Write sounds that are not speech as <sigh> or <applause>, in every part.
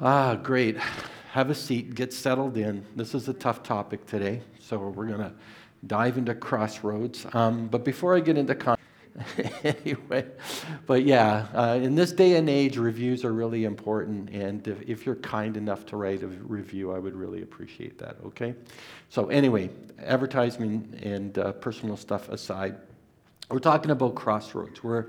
Ah, great. Have a seat, get settled in. This is a tough topic today, so we're going to dive into crossroads. Um, but before I get into con- <laughs> anyway, but yeah, uh, in this day and age, reviews are really important. And if, if, you're kind enough to write a review, I would really appreciate that, okay? So, anyway, advertising and uh, personal stuff aside, we're talking about crossroads. We're,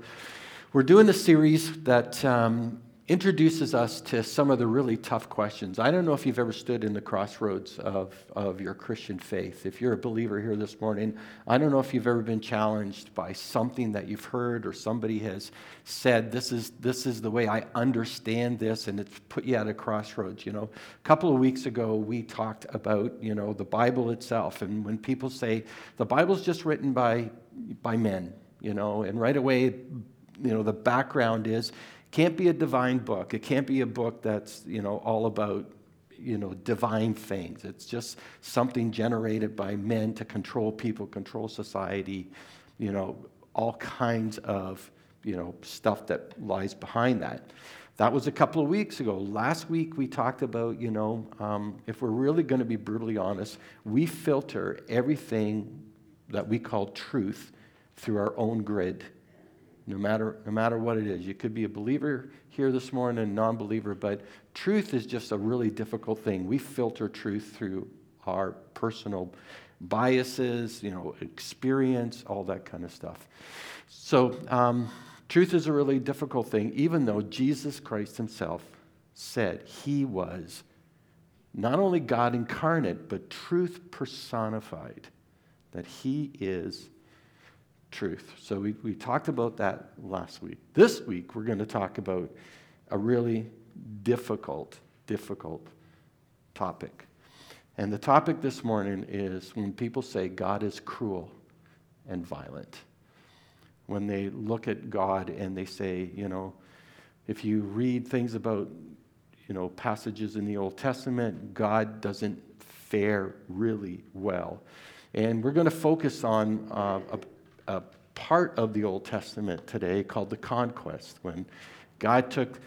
we're doing a series that um, introduces us to some of the really tough questions. I don't know if you've ever stood in the crossroads of, of your Christian faith. If you're a believer here this morning, I don't know if you've ever been challenged by something that you've heard or somebody has said, this is, this is the way I understand this, and it's put you at a crossroads. You know, a couple of weeks ago, we talked about, you know, the Bible itself. And when people say the Bible's just written by, by men, you know, and right away, you know, the background is can't be a divine book. It can't be a book that's, you know, all about, you know, divine things. It's just something generated by men to control people, control society, you know, all kinds of, you know, stuff that lies behind that. That was a couple of weeks ago. Last week we talked about, you know, um, if we're really going to be brutally honest, we filter everything that we call truth through our own grid no matter, no matter what it is. You could be a believer here this morning, a non believer, but truth is just a really difficult thing. We filter truth through our personal biases, you know, experience, all that kind of stuff. So, um, truth is a really difficult thing, even though Jesus Christ himself said he was not only God incarnate, but truth personified, that he is truth. So we, we talked about that last week. This week, we're going to talk about a really difficult, difficult topic. And the topic this morning is when people say God is cruel and violent. When they look at God and they say, you know, if you read things about, you know, passages in the Old Testament, God doesn't fare really well. And we're going to focus on uh, a, a part of the Old Testament today called the conquest, when God took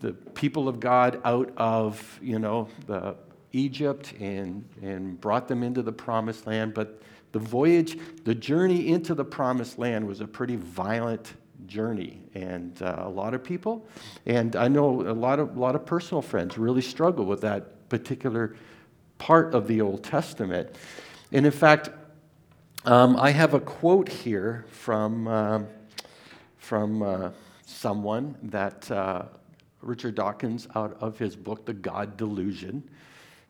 the people of God out of, you know, the Egypt and, and brought them into the promised land. But the voyage, the journey into the promised land was a pretty violent journey. And uh, a lot of people, and I know a lot of, a lot of personal friends really struggle with that particular part of the Old Testament. And in fact, um, I have a quote here from, uh, from uh, someone that uh, Richard Dawkins, out of his book, The God Delusion.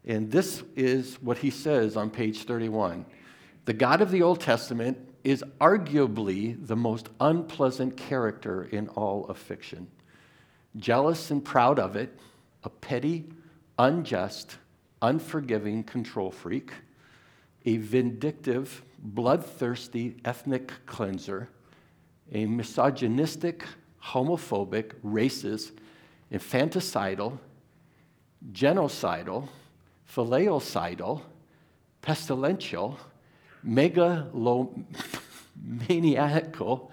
And this is what he says on page 31 The God of the Old Testament is arguably the most unpleasant character in all of fiction. Jealous and proud of it, a petty, unjust, unforgiving control freak, a vindictive, bloodthirsty ethnic cleanser, a misogynistic, homophobic, racist, infanticidal, genocidal, filicidal, pestilential, megalomaniacal,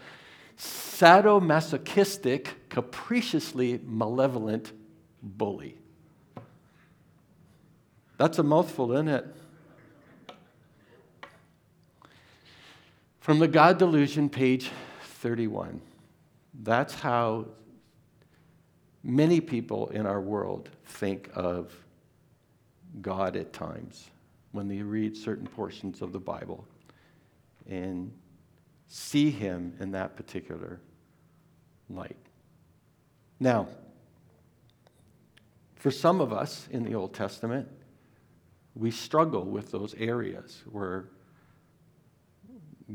sadomasochistic, capriciously malevolent bully. That's a mouthful, isn't it? From the God Delusion, page 31. That's how many people in our world think of God at times when they read certain portions of the Bible and see Him in that particular light. Now, for some of us in the Old Testament, we struggle with those areas where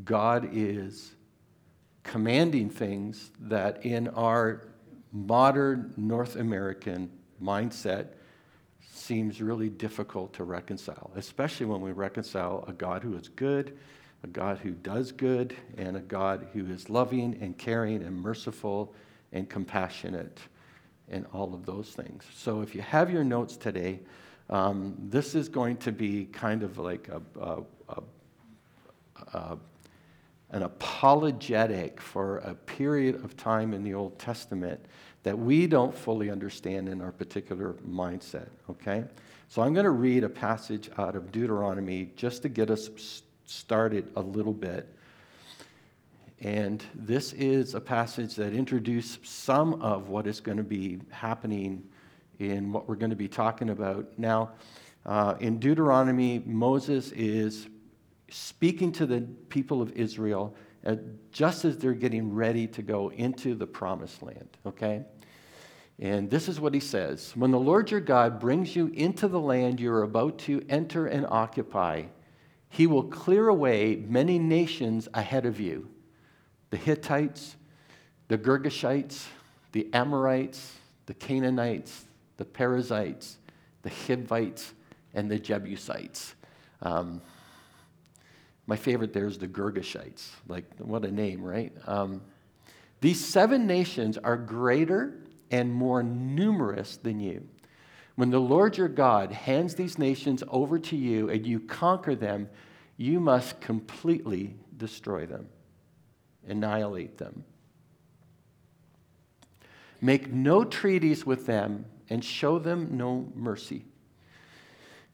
God is commanding things that in our modern North American mindset seems really difficult to reconcile, especially when we reconcile a God who is good, a God who does good, and a God who is loving and caring and merciful and compassionate and all of those things. So if you have your notes today, um, this is going to be kind of like a, a, a, a an apologetic for a period of time in the Old Testament that we don't fully understand in our particular mindset, okay? So I'm going to read a passage out of Deuteronomy just to get us started a little bit. And this is a passage that introduces some of what is going to be happening in what we're going to be talking about. Now, uh, in Deuteronomy, Moses is speaking to the people of Israel uh, just as they're getting ready to go into the promised land, okay? And this is what he says When the Lord your God brings you into the land you're about to enter and occupy, he will clear away many nations ahead of you the Hittites, the Girgashites, the Amorites, the Canaanites, the Perizzites, the Hivites, and the Jebusites. Um, my favorite there is the Girgashites. Like, what a name, right? Um, these seven nations are greater and more numerous than you. When the Lord your God hands these nations over to you and you conquer them, you must completely destroy them, annihilate them. Make no treaties with them and show them no mercy.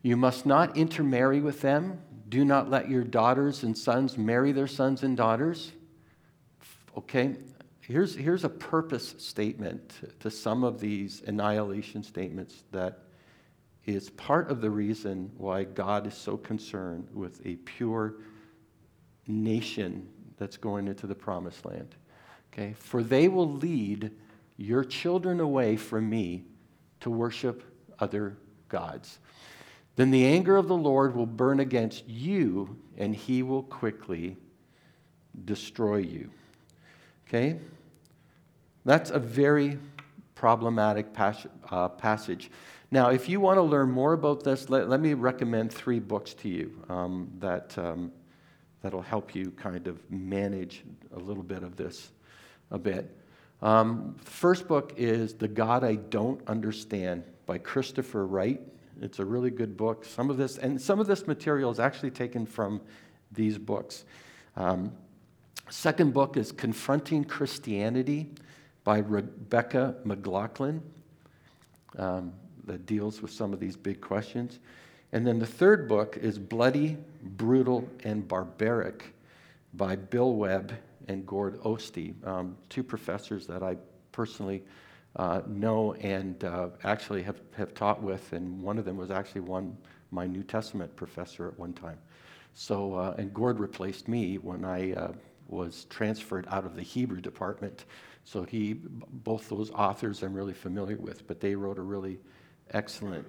You must not intermarry with them. Do not let your daughters and sons marry their sons and daughters. Okay, here's, here's a purpose statement to some of these annihilation statements that is part of the reason why God is so concerned with a pure nation that's going into the promised land. Okay? For they will lead your children away from me to worship other gods. Then the anger of the Lord will burn against you, and he will quickly destroy you. Okay? That's a very problematic pas- uh, passage. Now, if you want to learn more about this, let, let me recommend three books to you um, that, um, that'll help you kind of manage a little bit of this a bit. Um, first book is The God I Don't Understand by Christopher Wright. It's a really good book. Some of this, and some of this material is actually taken from these books. Um, second book is Confronting Christianity by Rebecca McLaughlin um, that deals with some of these big questions. And then the third book is Bloody, Brutal, and Barbaric by Bill Webb and Gord Oeste, um, two professors that I personally uh, know and uh, actually have, have taught with, and one of them was actually one my New Testament professor at one time. So, uh, and Gord replaced me when I uh, was transferred out of the Hebrew department so he, both those authors I'm really familiar with, but they wrote a really excellent,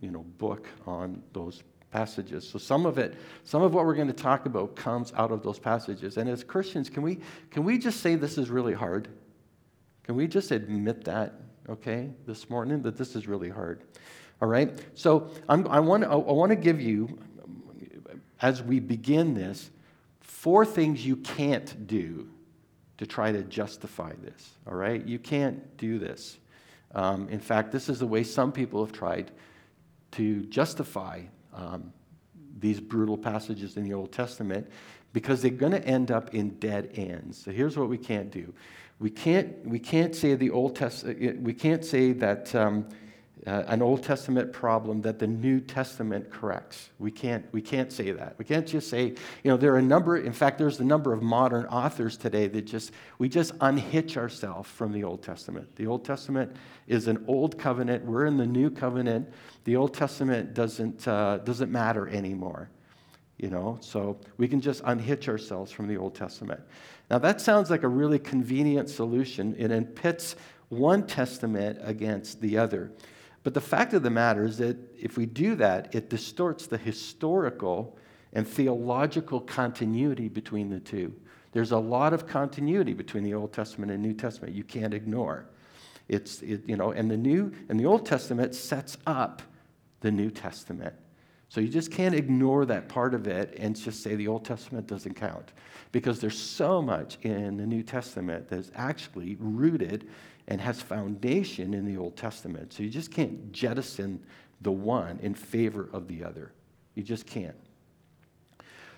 you know, book on those passages. So some of it, some of what we're going to talk about comes out of those passages. And as Christians, can we can we just say this is really hard? Can we just admit that, okay, this morning that this is really hard? All right. So I'm, I want I want to give you, as we begin this, four things you can't do to try to justify this, all right? You can't do this. Um, in fact, this is the way some people have tried to justify um, these brutal passages in the Old Testament because they're going to end up in dead ends. So here's what we can't do. We can't, we can't say the Old Testament, we can't say that um, uh, an Old Testament problem that the New Testament corrects. We can't, we can't say that. We can't just say, you know, there are a number, in fact, there's a number of modern authors today that just, we just unhitch ourselves from the Old Testament. The Old Testament is an old covenant. We're in the New Covenant. The Old Testament doesn't, uh, doesn't matter anymore, you know, so we can just unhitch ourselves from the Old Testament. Now, that sounds like a really convenient solution. It pits one testament against the other. But the fact of the matter is that if we do that, it distorts the historical and theological continuity between the two. There's a lot of continuity between the Old Testament and New Testament you can't ignore. It's, it, you know, and the New and the Old Testament sets up the New Testament. So you just can't ignore that part of it and just say the Old Testament doesn't count. Because there's so much in the New Testament that's actually rooted and has foundation in the Old Testament. So you just can't jettison the one in favor of the other. You just can't.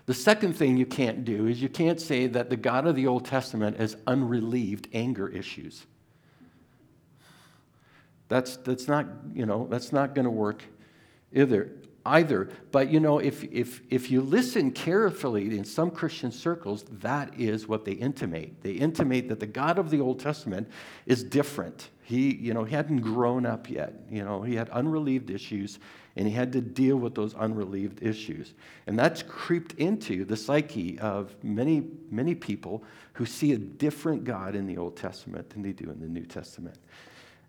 The second thing you can't do is you can't say that the God of the Old Testament has unrelieved anger issues. That's, that's not, you know, that's not going to work either. Either. But you know, if, if, if you listen carefully in some Christian circles, that is what they intimate. They intimate that the God of the Old Testament is different. He, you know, he hadn't grown up yet. You know, he had unrelieved issues, and he had to deal with those unrelieved issues. And that's creeped into the psyche of many, many people who see a different God in the Old Testament than they do in the New Testament.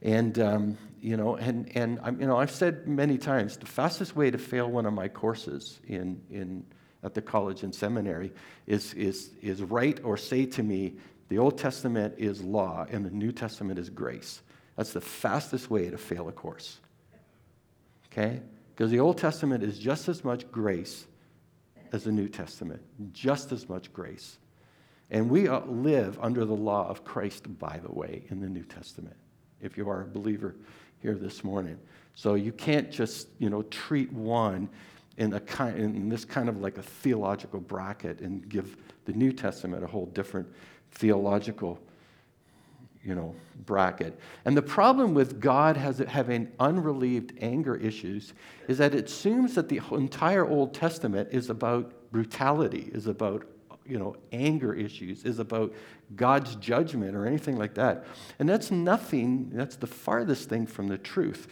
And, um, you know, and, and you know, I've said many times the fastest way to fail one of my courses in, in, at the college and seminary is, is, is write or say to me, the Old Testament is law and the New Testament is grace. That's the fastest way to fail a course. Okay? Because the Old Testament is just as much grace as the New Testament, just as much grace. And we live under the law of Christ, by the way, in the New Testament if you are a believer here this morning. So you can't just, you know, treat one in, a kind, in this kind of like a theological bracket and give the New Testament a whole different theological, you know, bracket. And the problem with God has, having unrelieved anger issues is that it assumes that the entire Old Testament is about brutality, is about you know, anger issues, is about God's judgment or anything like that. And that's nothing, that's the farthest thing from the truth.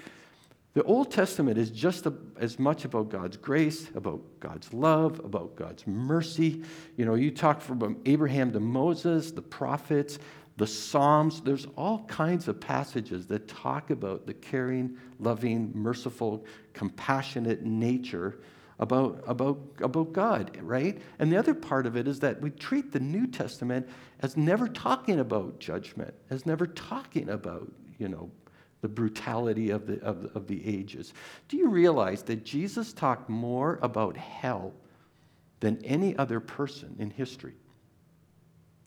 The Old Testament is just a, as much about God's grace, about God's love, about God's mercy. You know, you talk from Abraham to Moses, the prophets, the Psalms. There's all kinds of passages that talk about the caring, loving, merciful, compassionate nature about, about, about God, right? And the other part of it is that we treat the New Testament as never talking about judgment, as never talking about, you know, the brutality of the, of, of the ages. Do you realize that Jesus talked more about hell than any other person in history?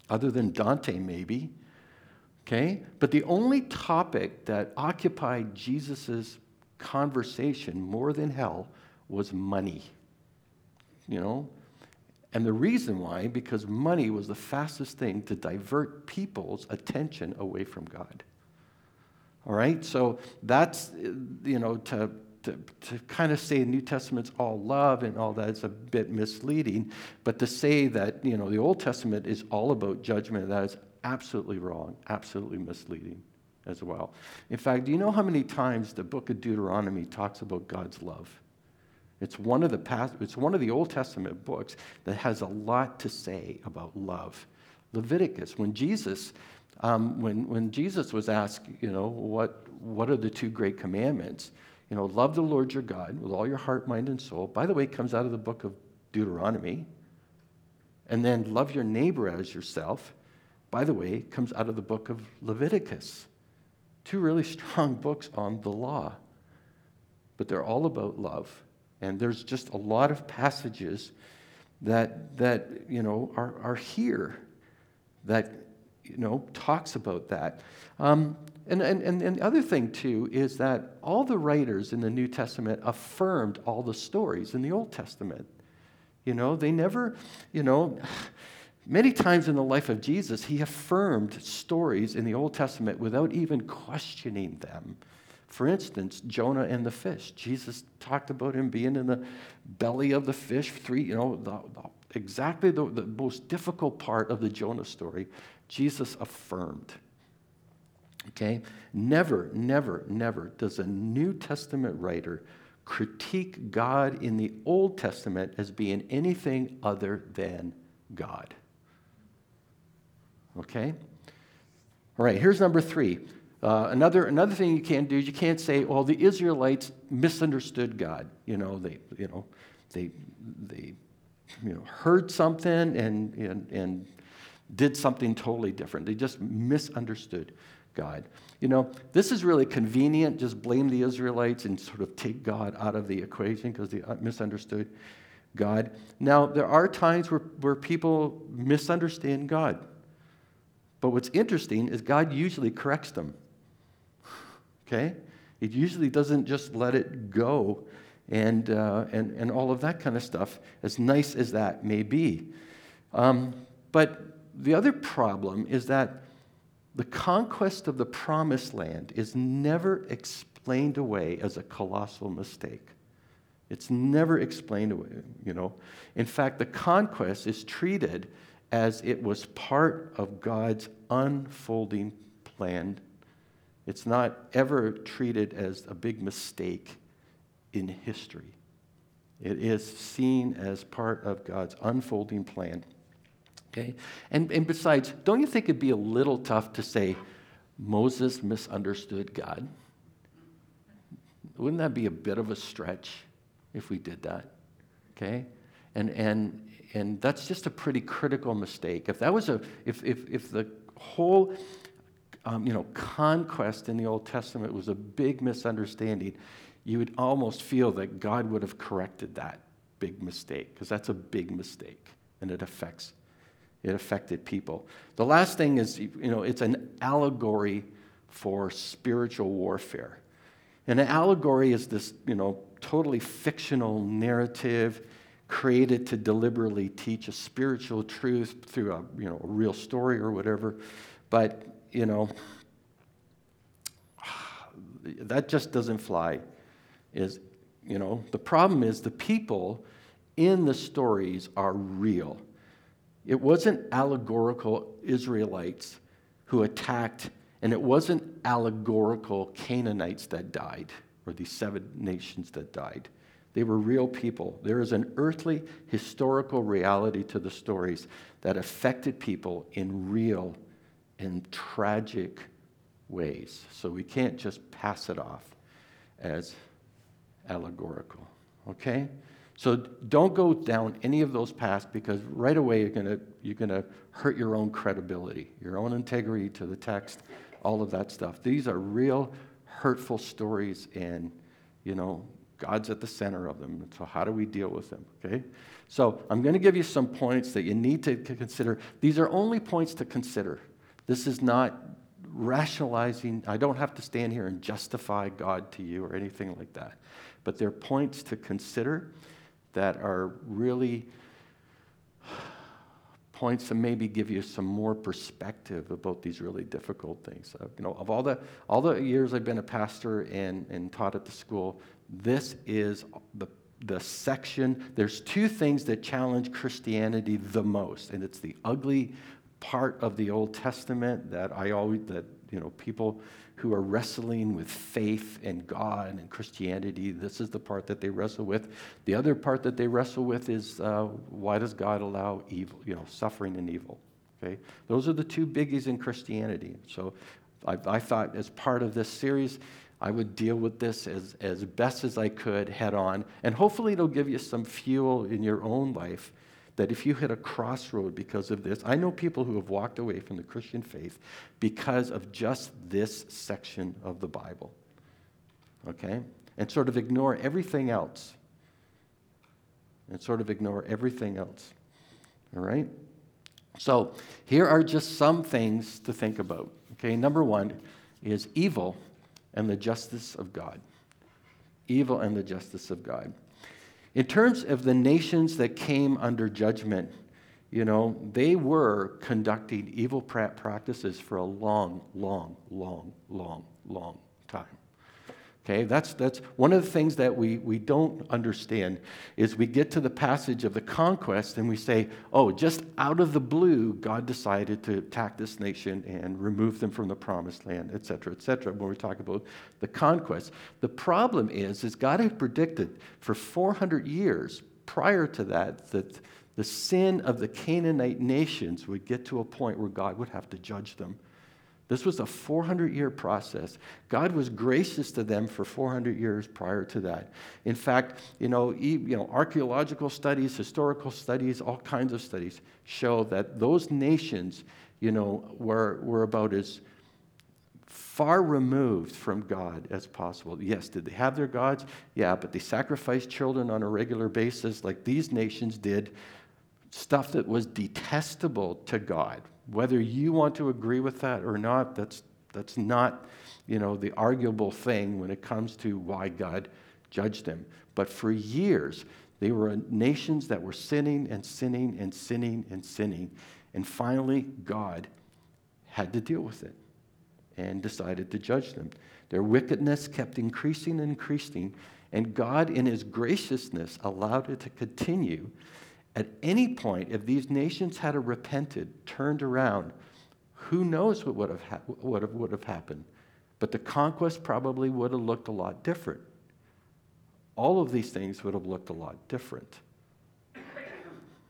Other than Dante, maybe. Okay? But the only topic that occupied Jesus' conversation more than hell was money. You know? And the reason why, because money was the fastest thing to divert people's attention away from God. All right? So that's, you know, to, to, to kind of say the New Testament's all love and all that is a bit misleading. But to say that, you know, the Old Testament is all about judgment, that is absolutely wrong, absolutely misleading as well. In fact, do you know how many times the book of Deuteronomy talks about God's love? It's one of the past, it's one of the Old Testament books that has a lot to say about love. Leviticus, when Jesus, um, when, when Jesus was asked, you know, what, what are the two great commandments? You know, love the Lord your God with all your heart, mind, and soul. By the way, it comes out of the book of Deuteronomy. And then love your neighbor as yourself. By the way, it comes out of the book of Leviticus. Two really <laughs> strong books on the law. But they're all about love. And there's just a lot of passages that, that you know, are, are here that, you know, talks about that. Um, and, and, and, and the other thing, too, is that all the writers in the New Testament affirmed all the stories in the Old Testament. You know, they never, you know, <sighs> many times in the life of Jesus, he affirmed stories in the Old Testament without even questioning them. For instance, Jonah and the fish. Jesus talked about him being in the belly of the fish, three, you know, the, the, exactly the, the most difficult part of the Jonah story, Jesus affirmed. Okay? Never, never, never does a New Testament writer critique God in the Old Testament as being anything other than God. Okay? All right, here's number three. Uh, another, another thing you can't do is you can't say, well, the Israelites misunderstood God. You know, they, you know, they, they you know, heard something and, and, and did something totally different. They just misunderstood God. You know, this is really convenient. Just blame the Israelites and sort of take God out of the equation because they uh, misunderstood God. Now, there are times where, where people misunderstand God. But what's interesting is God usually corrects them okay? It usually doesn't just let it go and, uh, and, and all of that kind of stuff, as nice as that may be. Um, but the other problem is that the conquest of the promised land is never explained away as a colossal mistake. It's never explained away, you know. In fact, the conquest is treated as it was part of God's unfolding plan. It's not ever treated as a big mistake in history. It is seen as part of God's unfolding plan. Okay? And, and besides, don't you think it'd be a little tough to say Moses misunderstood God? Wouldn't that be a bit of a stretch if we did that? Okay? And, and, and that's just a pretty critical mistake. If that was a, if, if, if the whole, um, you know, conquest in the Old Testament was a big misunderstanding, you would almost feel that God would have corrected that big mistake, because that's a big mistake, and it affects, it affected people. The last thing is, you know, it's an allegory for spiritual warfare. And an allegory is this, you know, totally fictional narrative created to deliberately teach a spiritual truth through a, you know, a real story or whatever. But, you know, that just doesn't fly. Is, you know, the problem is the people in the stories are real. It wasn't allegorical Israelites who attacked, and it wasn't allegorical Canaanites that died, or these seven nations that died. They were real people. There is an earthly historical reality to the stories that affected people in real and tragic ways. So we can't just pass it off as allegorical. Okay? So don't go down any of those paths because right away you're going you're gonna hurt your own credibility, your own integrity to the text, all of that stuff. These are real hurtful stories, and, you know, God's at the center of them. So, how do we deal with them? Okay? So, I'm going to give you some points that you need to consider. These are only points to consider. This is not rationalizing. I don't have to stand here and justify God to you or anything like that. But there are points to consider that are really points to maybe give you some more perspective about these really difficult things. You know, of all the all the years I've been a pastor and, and taught at the school, this is the the section. There's two things that challenge Christianity the most, and it's the ugly part of the Old Testament that I always that you know people who are wrestling with faith and God and Christianity. This is the part that they wrestle with. The other part that they wrestle with is uh, why does God allow evil, you know, suffering and evil? Okay, those are the two biggies in Christianity. So, I, I thought as part of this series, I would deal with this as, as best as I could head on, and hopefully it'll give you some fuel in your own life that if you hit a crossroad because of this, I know people who have walked away from the Christian faith because of just this section of the Bible. Okay? And sort of ignore everything else. And sort of ignore everything else. All right? So, here are just some things to think about. Okay, number one is evil and the justice of God. Evil and the justice of God. In terms of the nations that came under judgment, you know, they were conducting evil practices for a long, long, long, long, long time. Okay, that's, that's one of the things that we, we don't understand is we get to the passage of the conquest and we say, oh, just out of the blue, God decided to attack this nation and remove them from the promised land, et cetera, et cetera, when we talk about the conquest. The problem is, is God had predicted for 400 years prior to that that the sin of the Canaanite nations would get to a point where God would have to judge them this was a 400 year process. God was gracious to them for 400 years prior to that. In fact, you know, you know, archaeological studies, historical studies, all kinds of studies show that those nations, you know, were, were about as far removed from God as possible. Yes, did they have their gods? Yeah, but they sacrificed children on a regular basis like these nations did, stuff that was detestable to God. Whether you want to agree with that or not, that's, that's not you know, the arguable thing when it comes to why God judged them. But for years, they were nations that were sinning and sinning and sinning and sinning. And finally, God had to deal with it. and decided to judge them. Their wickedness kept increasing and increasing, and God, in his graciousness, allowed it to continue. At any point, if these nations had repented, turned around, who knows what would have, ha- would have, would have happened? But the conquest probably would have looked a lot different. All of these things would have looked a lot different.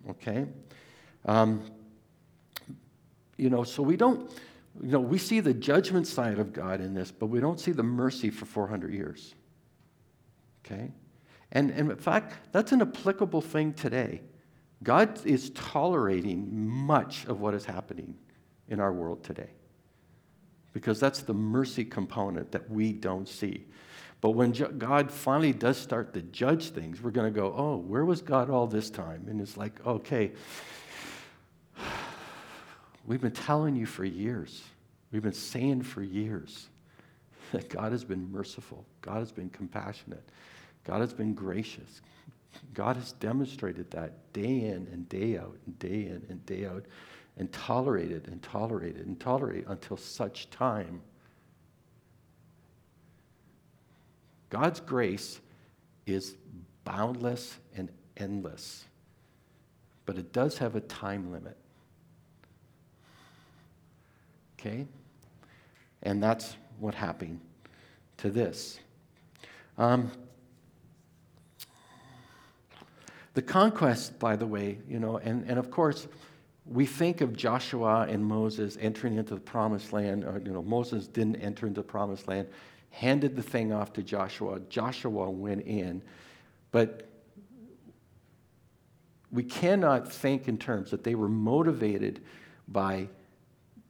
Okay? Um, you know, so we don't, you know, we see the judgment side of God in this, but we don't see the mercy for 400 years. Okay? And, and in fact, that's an applicable thing today. God is tolerating much of what is happening in our world today because that's the mercy component that we don't see. But when God finally does start to judge things, we're going to go, oh, where was God all this time? And it's like, okay, we've been telling you for years, we've been saying for years that God has been merciful, God has been compassionate, God has been gracious. God has demonstrated that day in and day out and day in and day out and tolerated and tolerated and tolerated until such time. God's grace is boundless and endless, but it does have a time limit. Okay? And that's what happened to this. Um, the conquest, by the way, you know, and, and of course, we think of Joshua and Moses entering into the promised land. Or, you know, Moses didn't enter into the promised land, handed the thing off to Joshua. Joshua went in. But we cannot think in terms that they were motivated by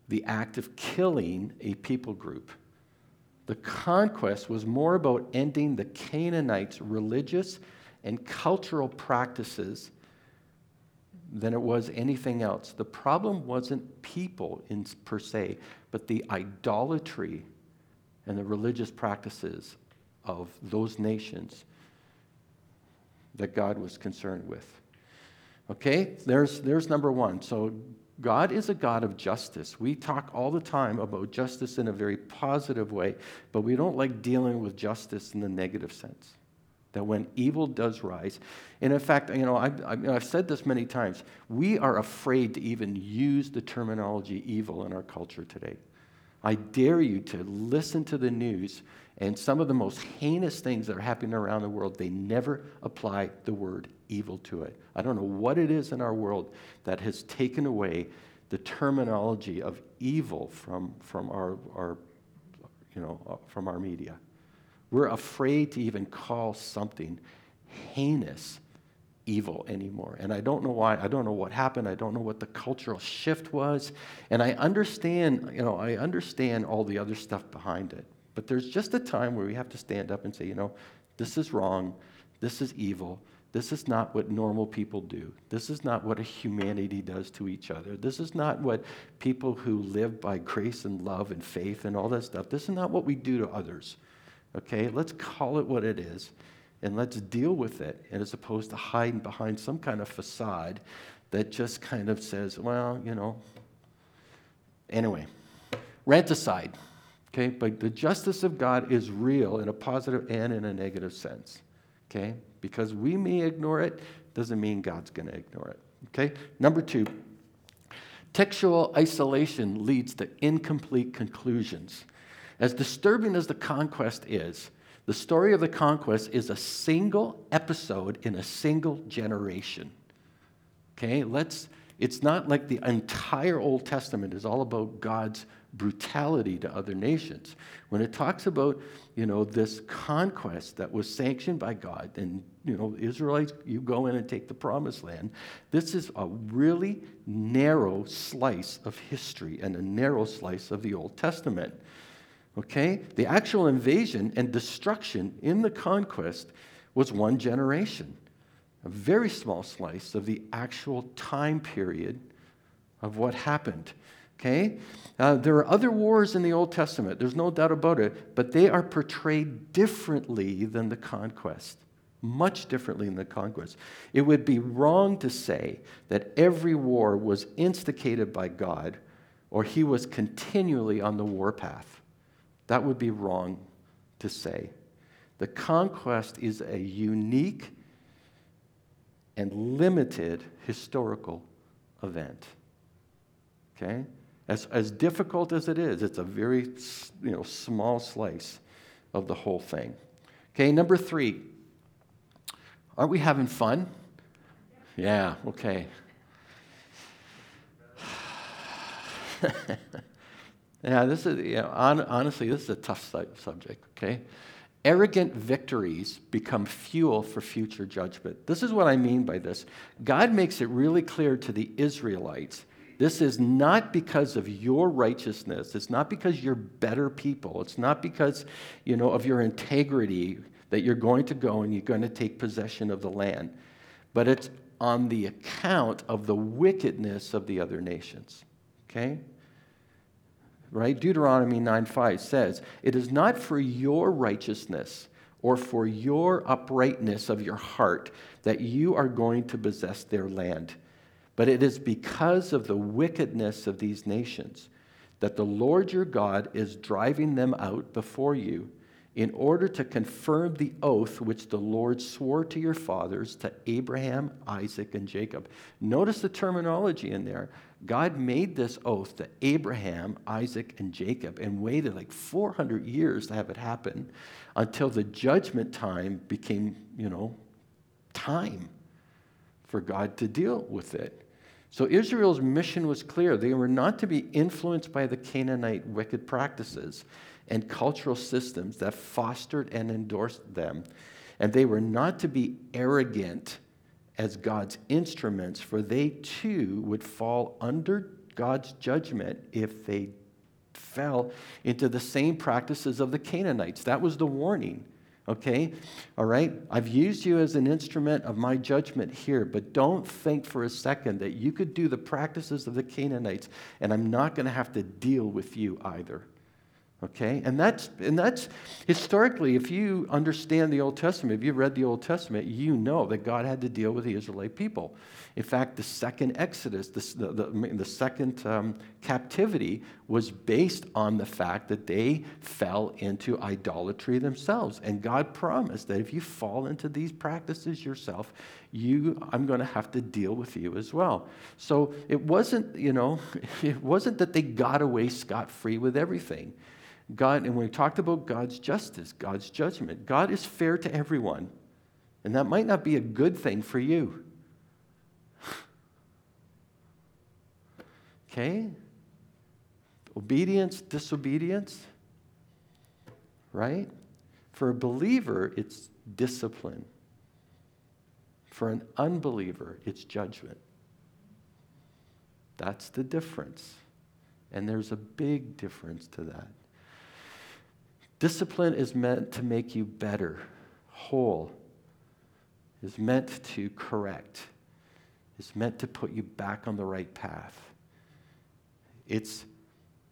the act of killing a people group. The conquest was more about ending the Canaanites' religious and cultural practices than it was anything else. The problem wasn't people in, per se, but the idolatry and the religious practices of those nations that God was concerned with. Okay, there's, there's number one. So, God is a God of justice. We talk all the time about justice in a very positive way, but we don't like dealing with justice in the negative sense that when evil does rise, and in fact, you know, I've, I've, said this many times, we are afraid to even use the terminology evil in our culture today. I dare you to listen to the news, and some of the most heinous things that are happening around the world, they never apply the word evil to it. I don't know what it is in our world that has taken away the terminology of evil from, from our, our, you know, uh, from our media. We're afraid to even call something heinous evil anymore. And I don't know why. I don't know what happened. I don't know what the cultural shift was. And I understand, you know, I understand all the other stuff behind it. But there's just a time where we have to stand up and say, you know, this is wrong. This is evil. This is not what normal people do. This is not what a humanity does to each other. This is not what people who live by grace and love and faith and all that stuff, this is not what we do to others. Okay, let's call it what it is and let's deal with it and as opposed to hiding behind some kind of facade that just kind of says, well, you know. Anyway, rant aside, okay, but the justice of God is real in a positive and in a negative sense, okay? Because we may ignore it doesn't mean God's going to ignore it, okay? Number two, textual isolation leads to incomplete conclusions. As disturbing as the conquest is, the story of the conquest is a single episode in a single generation. Okay, let's, it's not like the entire Old Testament is all about God's brutality to other nations. When it talks about, you know, this conquest that was sanctioned by God, and, you know, Israelites, you go in and take the promised land, this is a really narrow slice of history and a narrow slice of the Old Testament. Okay? The actual invasion and destruction in the conquest was one generation, a very small slice of the actual time period of what happened. Okay? Uh, there are other wars in the Old Testament, there's no doubt about it, but they are portrayed differently than the conquest. Much differently than the conquest. It would be wrong to say that every war was instigated by God or he was continually on the warpath. That would be wrong to say. The conquest is a unique and limited historical event. Okay? As, as difficult as it is, it's a very you know, small slice of the whole thing. Okay, number three. Aren't we having fun? Yeah, okay. <sighs> <laughs> yeah, this is, you know, on, honestly, this is a tough subject, okay? Arrogant victories become fuel for future judgment. This is what I mean by this. God makes it really clear to the Israelites this is not because of your righteousness. It's not because you're better people. It's not because, you know, of your integrity that you're going to go and you're going to take possession of the land. But it's on the account of the wickedness of the other nations. Okay? Right? Deuteronomy 9 5 says, It is not for your righteousness or for your uprightness of your heart that you are going to possess their land but it is because of the wickedness of these nations that the Lord your God is driving them out before you in order to confirm the oath which the Lord swore to your fathers, to Abraham, Isaac, and Jacob. Notice the terminology in there. God made this oath to Abraham, Isaac, and Jacob and waited like 400 years to have it happen until the judgment time became, you know, time for God to deal with it. So Israel's mission was clear. They were not to be influenced by the Canaanite wicked practices and cultural systems that fostered and endorsed them. And they were not to be arrogant as God's instruments, for they too would fall under God's judgment if they fell into the same practices of the Canaanites. That was the warning. Okay? All right? I've used you as an instrument of my judgment here, but don't think for a second that you could do the practices of the Canaanites and I'm not going to have to deal with you either. Okay? And that's, and that's historically, if you understand the Old Testament, if you've read the Old Testament, you know that God had to deal with the Israelite people. In fact, the second Exodus, the, the, the second um, captivity, was based on the fact that they fell into idolatry themselves. And God promised that if you fall into these practices yourself, you, I'm going to have to deal with you as well. So it wasn't, you know, <laughs> it wasn't that they got away scot free with everything. God, and we talked about God's justice, God's judgment. God is fair to everyone. And that might not be a good thing for you. <sighs> okay? Obedience, disobedience, right? For a believer, it's discipline. For an unbeliever, it's judgment. That's the difference. And there's a big difference to that. Discipline is meant to make you better, whole, is meant to correct, is meant to put you back on the right path. It's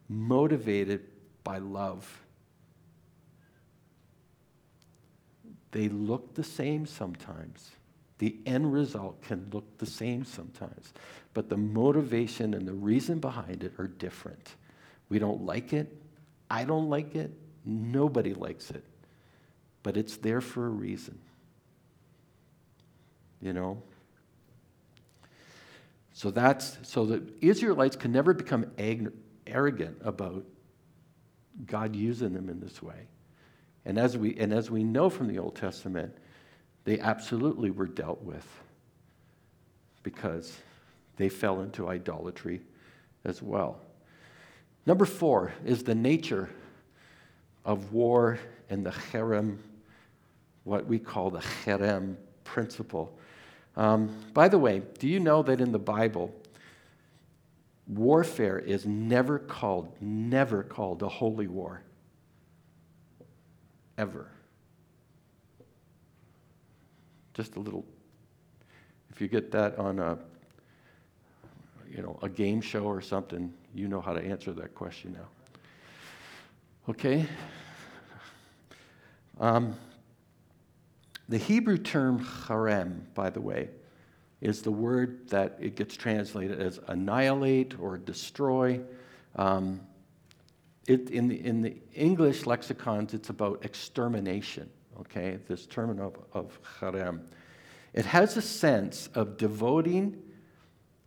motivated by love. They look the same sometimes. The end result can look the same sometimes, but the motivation and the reason behind it are different. We don't like it. I don't like it. Nobody likes it, but it's there for a reason. You know? So that's so the Israelites can never become arrogant about God using them in this way. And as we and as we know from the Old Testament, they absolutely were dealt with because they fell into idolatry as well. Number 4 is the nature of war and the cherem, what we call the cherem principle. Um, by the way, do you know that in the Bible, warfare is never called, never called a holy war? Ever. Just a little, if you get that on a, you know, a game show or something, you know how to answer that question now. Okay? Um, the Hebrew term cherem, by the way, is the word that it gets translated as annihilate or destroy. Um, it, in, the, in the English lexicons, it's about extermination, okay? This term of, of cherem. It has a sense of devoting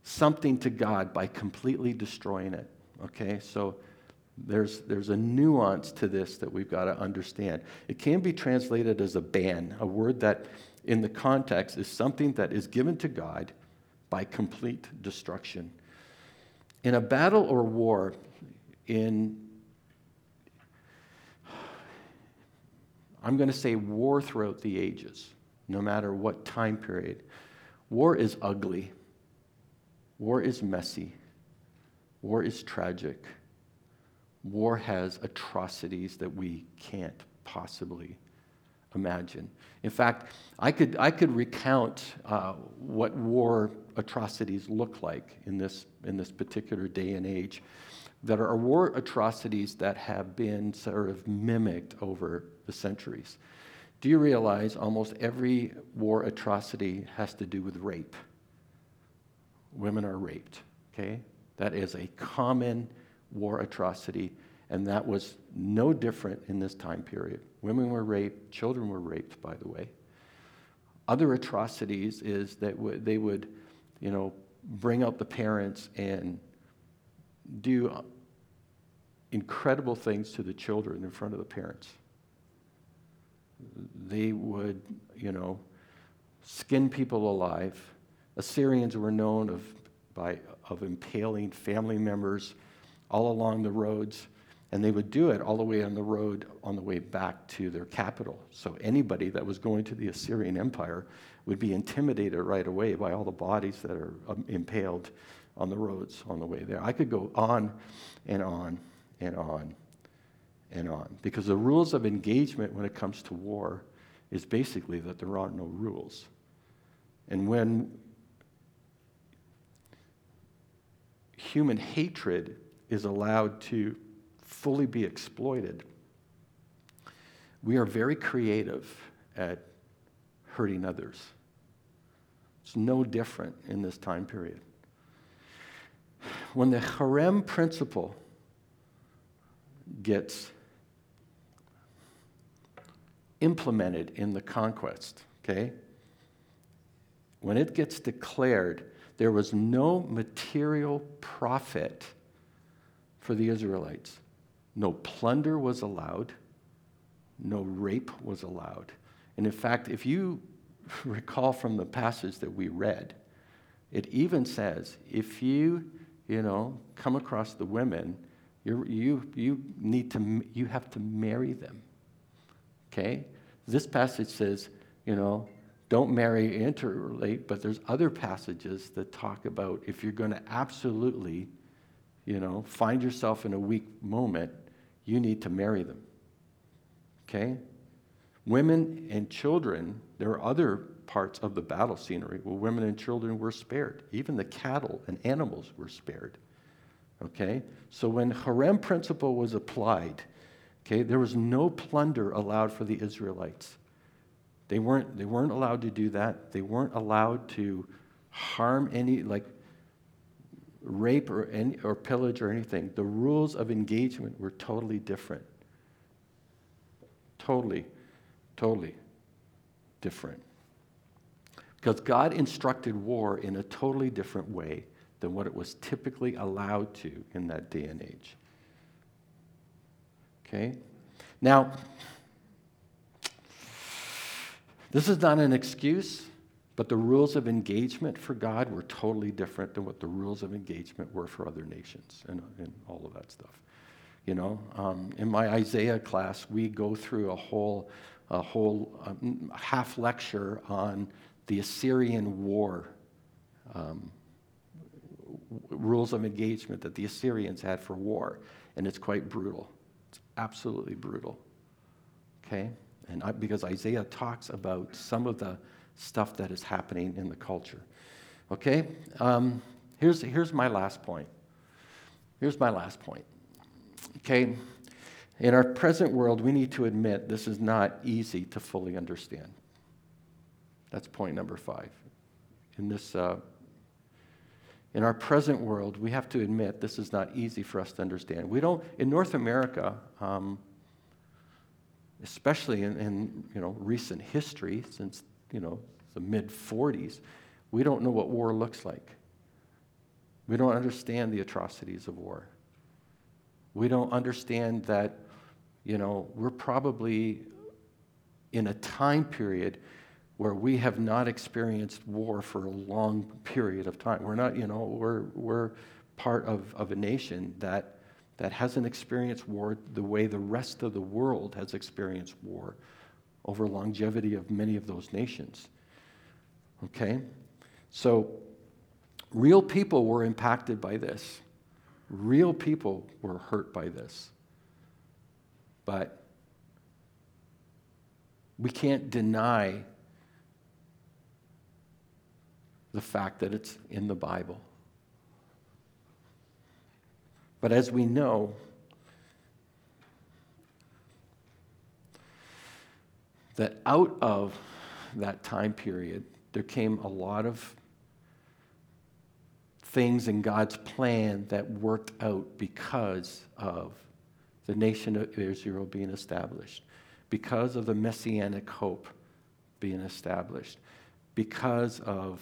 something to God by completely destroying it, okay? So there's, there's a nuance to this that we've got to understand. It can be translated as a ban, a word that in the context is something that is given to God by complete destruction. In a battle or war, in I'm going to say war throughout the ages, no matter what time period. War is ugly. War is messy. War is tragic. War has atrocities that we can't possibly imagine. In fact, I could, I could recount uh, what war atrocities look like in this, in this particular day and age that are war atrocities that have been sort of mimicked over the centuries. Do you realize almost every war atrocity has to do with rape? Women are raped, okay? That is a common war atrocity, and that was no different in this time period. Women were raped, children were raped, by the way. Other atrocities is that w- they would, you know, bring out the parents and do uh, incredible things to the children in front of the parents. They would, you know, skin people alive. Assyrians were known of, by, of impaling family members all along the roads, and they would do it all the way on the road on the way back to their capital. So anybody that was going to the Assyrian Empire would be intimidated right away by all the bodies that are um, impaled on the roads on the way there. I could go on and on and on and on. Because the rules of engagement when it comes to war is basically that there are no rules. And when human hatred is allowed to fully be exploited, we are very creative at hurting others. It's no different in this time period. When the cherem principle gets implemented in the conquest, okay? When it gets declared, there was no material profit for the Israelites. No plunder was allowed, no rape was allowed. And in fact, if you <laughs> recall from the passage that we read, it even says if you, you know, come across the women you you, you need to, you have to marry them. Okay? This passage says, you know, don't marry, interrelate, but there's other passages that talk about if you're going to absolutely, you know, find yourself in a weak moment, you need to marry them. Okay? Women and children, there are other parts of the battle scenery where women and children were spared. Even the cattle and animals were spared. Okay? So when cherem principle was applied, okay, there was no plunder allowed for the Israelites. They weren't, they weren't allowed to do that. They weren't allowed to harm any, like rape or, any, or pillage or anything. The rules of engagement were totally different. Totally, totally different. Because God instructed war in a totally different way than what it was typically allowed to in that day and age. Okay? Now, this is not an excuse, but the rules of engagement for God were totally different than what the rules of engagement were for other nations and, and all of that stuff. You know, um, in my Isaiah class, we go through a whole, a whole um, half lecture on the Assyrian war. Um, rules of engagement that the Assyrians had for war, and it's quite brutal. It's absolutely brutal. Okay? And I, because Isaiah talks about some of the stuff that is happening in the culture. Okay? Um, here's, here's my last point. Here's my last point. Okay? In our present world, we need to admit this is not easy to fully understand. That's point number five. In this uh, In our present world, we have to admit this is not easy for us to understand. We don't, in North America, um, especially in, in, you know, recent history, since you know, the mid 40s, we don't know what war looks like. We don't understand the atrocities of war. We don't understand that, you know, we're probably in a time period where we have not experienced war for a long period of time. We're not, you know, we're, we're part of, of a nation that, that hasn't experienced war the way the rest of the world has experienced war over longevity of many of those nations. Okay? So, real people were impacted by this. Real people were hurt by this. But we can't deny the fact that it's in the Bible. But as we know, that out of that time period, there came a lot of things in God's plan that worked out because of the nation of Israel being established, because of the messianic hope being established, because of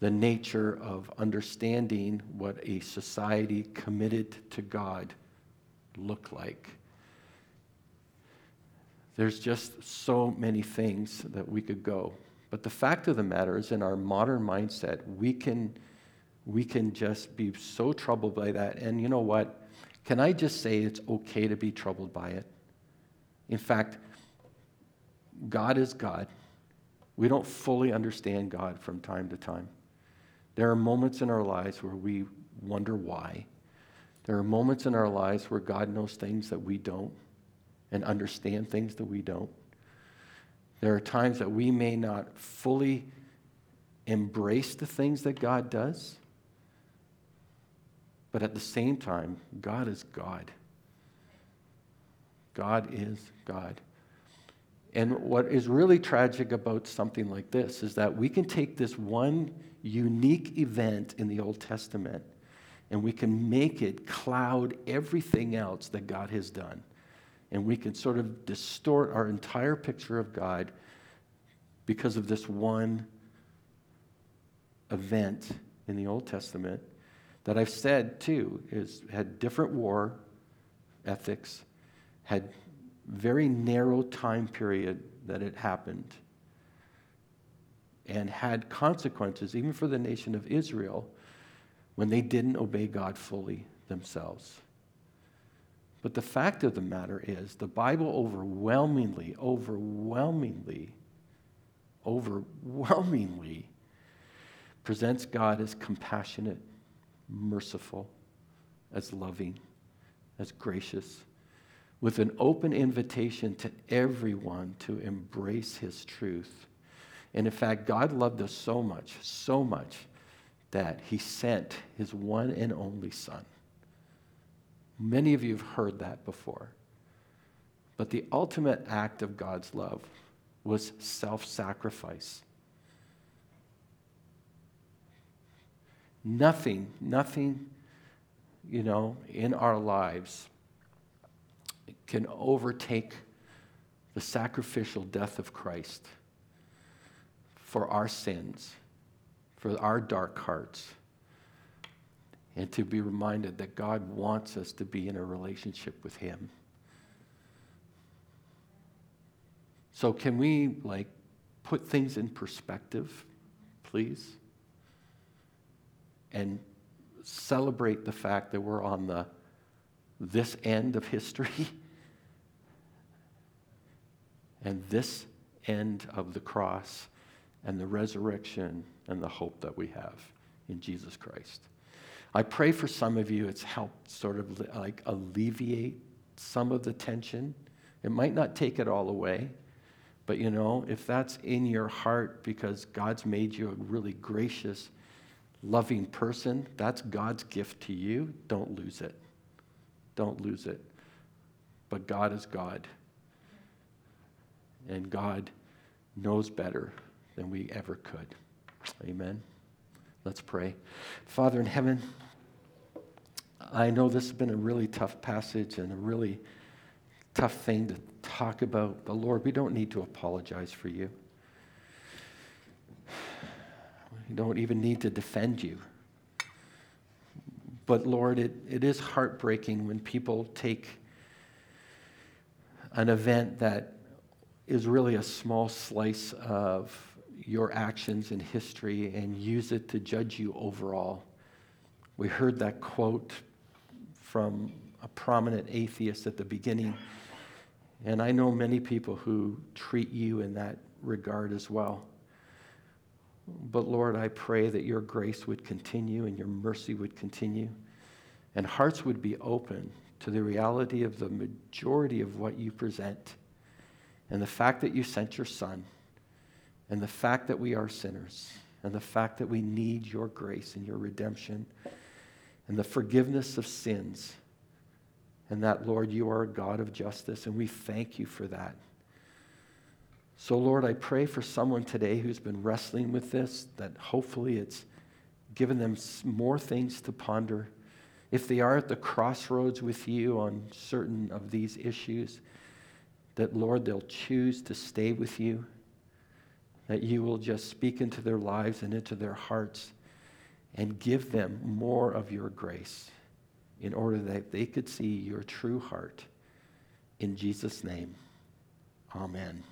the nature of understanding what a society committed to God looked like. There's just so many things that we could go. But the fact of the matter is, in our modern mindset, we can, we can just be so troubled by that. And you know what? Can I just say it's okay to be troubled by it? In fact, God is God. We don't fully understand God from time to time. There are moments in our lives where we wonder why. There are moments in our lives where God knows things that we don't and understand things that we don't. There are times that we may not fully embrace the things that God does, but at the same time, God is God. God is God. And what is really tragic about something like this is that we can take this one unique event in the Old Testament and we can make it cloud everything else that God has done and we can sort of distort our entire picture of God because of this one event in the Old Testament that I've said too is had different war ethics, had very narrow time period that it happened, and had consequences even for the nation of Israel when they didn't obey God fully themselves. But the fact of the matter is, the Bible overwhelmingly, overwhelmingly, overwhelmingly presents God as compassionate, merciful, as loving, as gracious, with an open invitation to everyone to embrace his truth. And in fact, God loved us so much, so much, that he sent his one and only Son Many of you have heard that before. But the ultimate act of God's love was self sacrifice. Nothing, nothing, you know, in our lives can overtake the sacrificial death of Christ for our sins, for our dark hearts and to be reminded that God wants us to be in a relationship with Him. So, can we like put things in perspective, please? And celebrate the fact that we're on the this end of history <laughs> and this end of the cross and the resurrection and the hope that we have in Jesus Christ. I pray for some of you, it's helped sort of like alleviate some of the tension. It might not take it all away, but you know, if that's in your heart because God's made you a really gracious, loving person, that's God's gift to you. Don't lose it. Don't lose it. But God is God. And God knows better than we ever could. Amen. Let's pray. Father in heaven, I know this has been a really tough passage and a really tough thing to talk about, but Lord, we don't need to apologize for you. We don't even need to defend you. But Lord, it, it is heartbreaking when people take an event that is really a small slice of your actions in history and use it to judge you overall. We heard that quote from a prominent atheist at the beginning, and I know many people who treat you in that regard as well. But Lord, I pray that your grace would continue and your mercy would continue, and hearts would be open to the reality of the majority of what you present, and the fact that you sent your Son and the fact that we are sinners, and the fact that we need your grace and your redemption, and the forgiveness of sins, and that, Lord, you are a God of justice, and we thank you for that. So, Lord, I pray for someone today who's been wrestling with this, that hopefully it's given them more things to ponder. If they are at the crossroads with you on certain of these issues, that, Lord, they'll choose to stay with you that you will just speak into their lives and into their hearts and give them more of your grace in order that they could see your true heart. In Jesus' name, amen.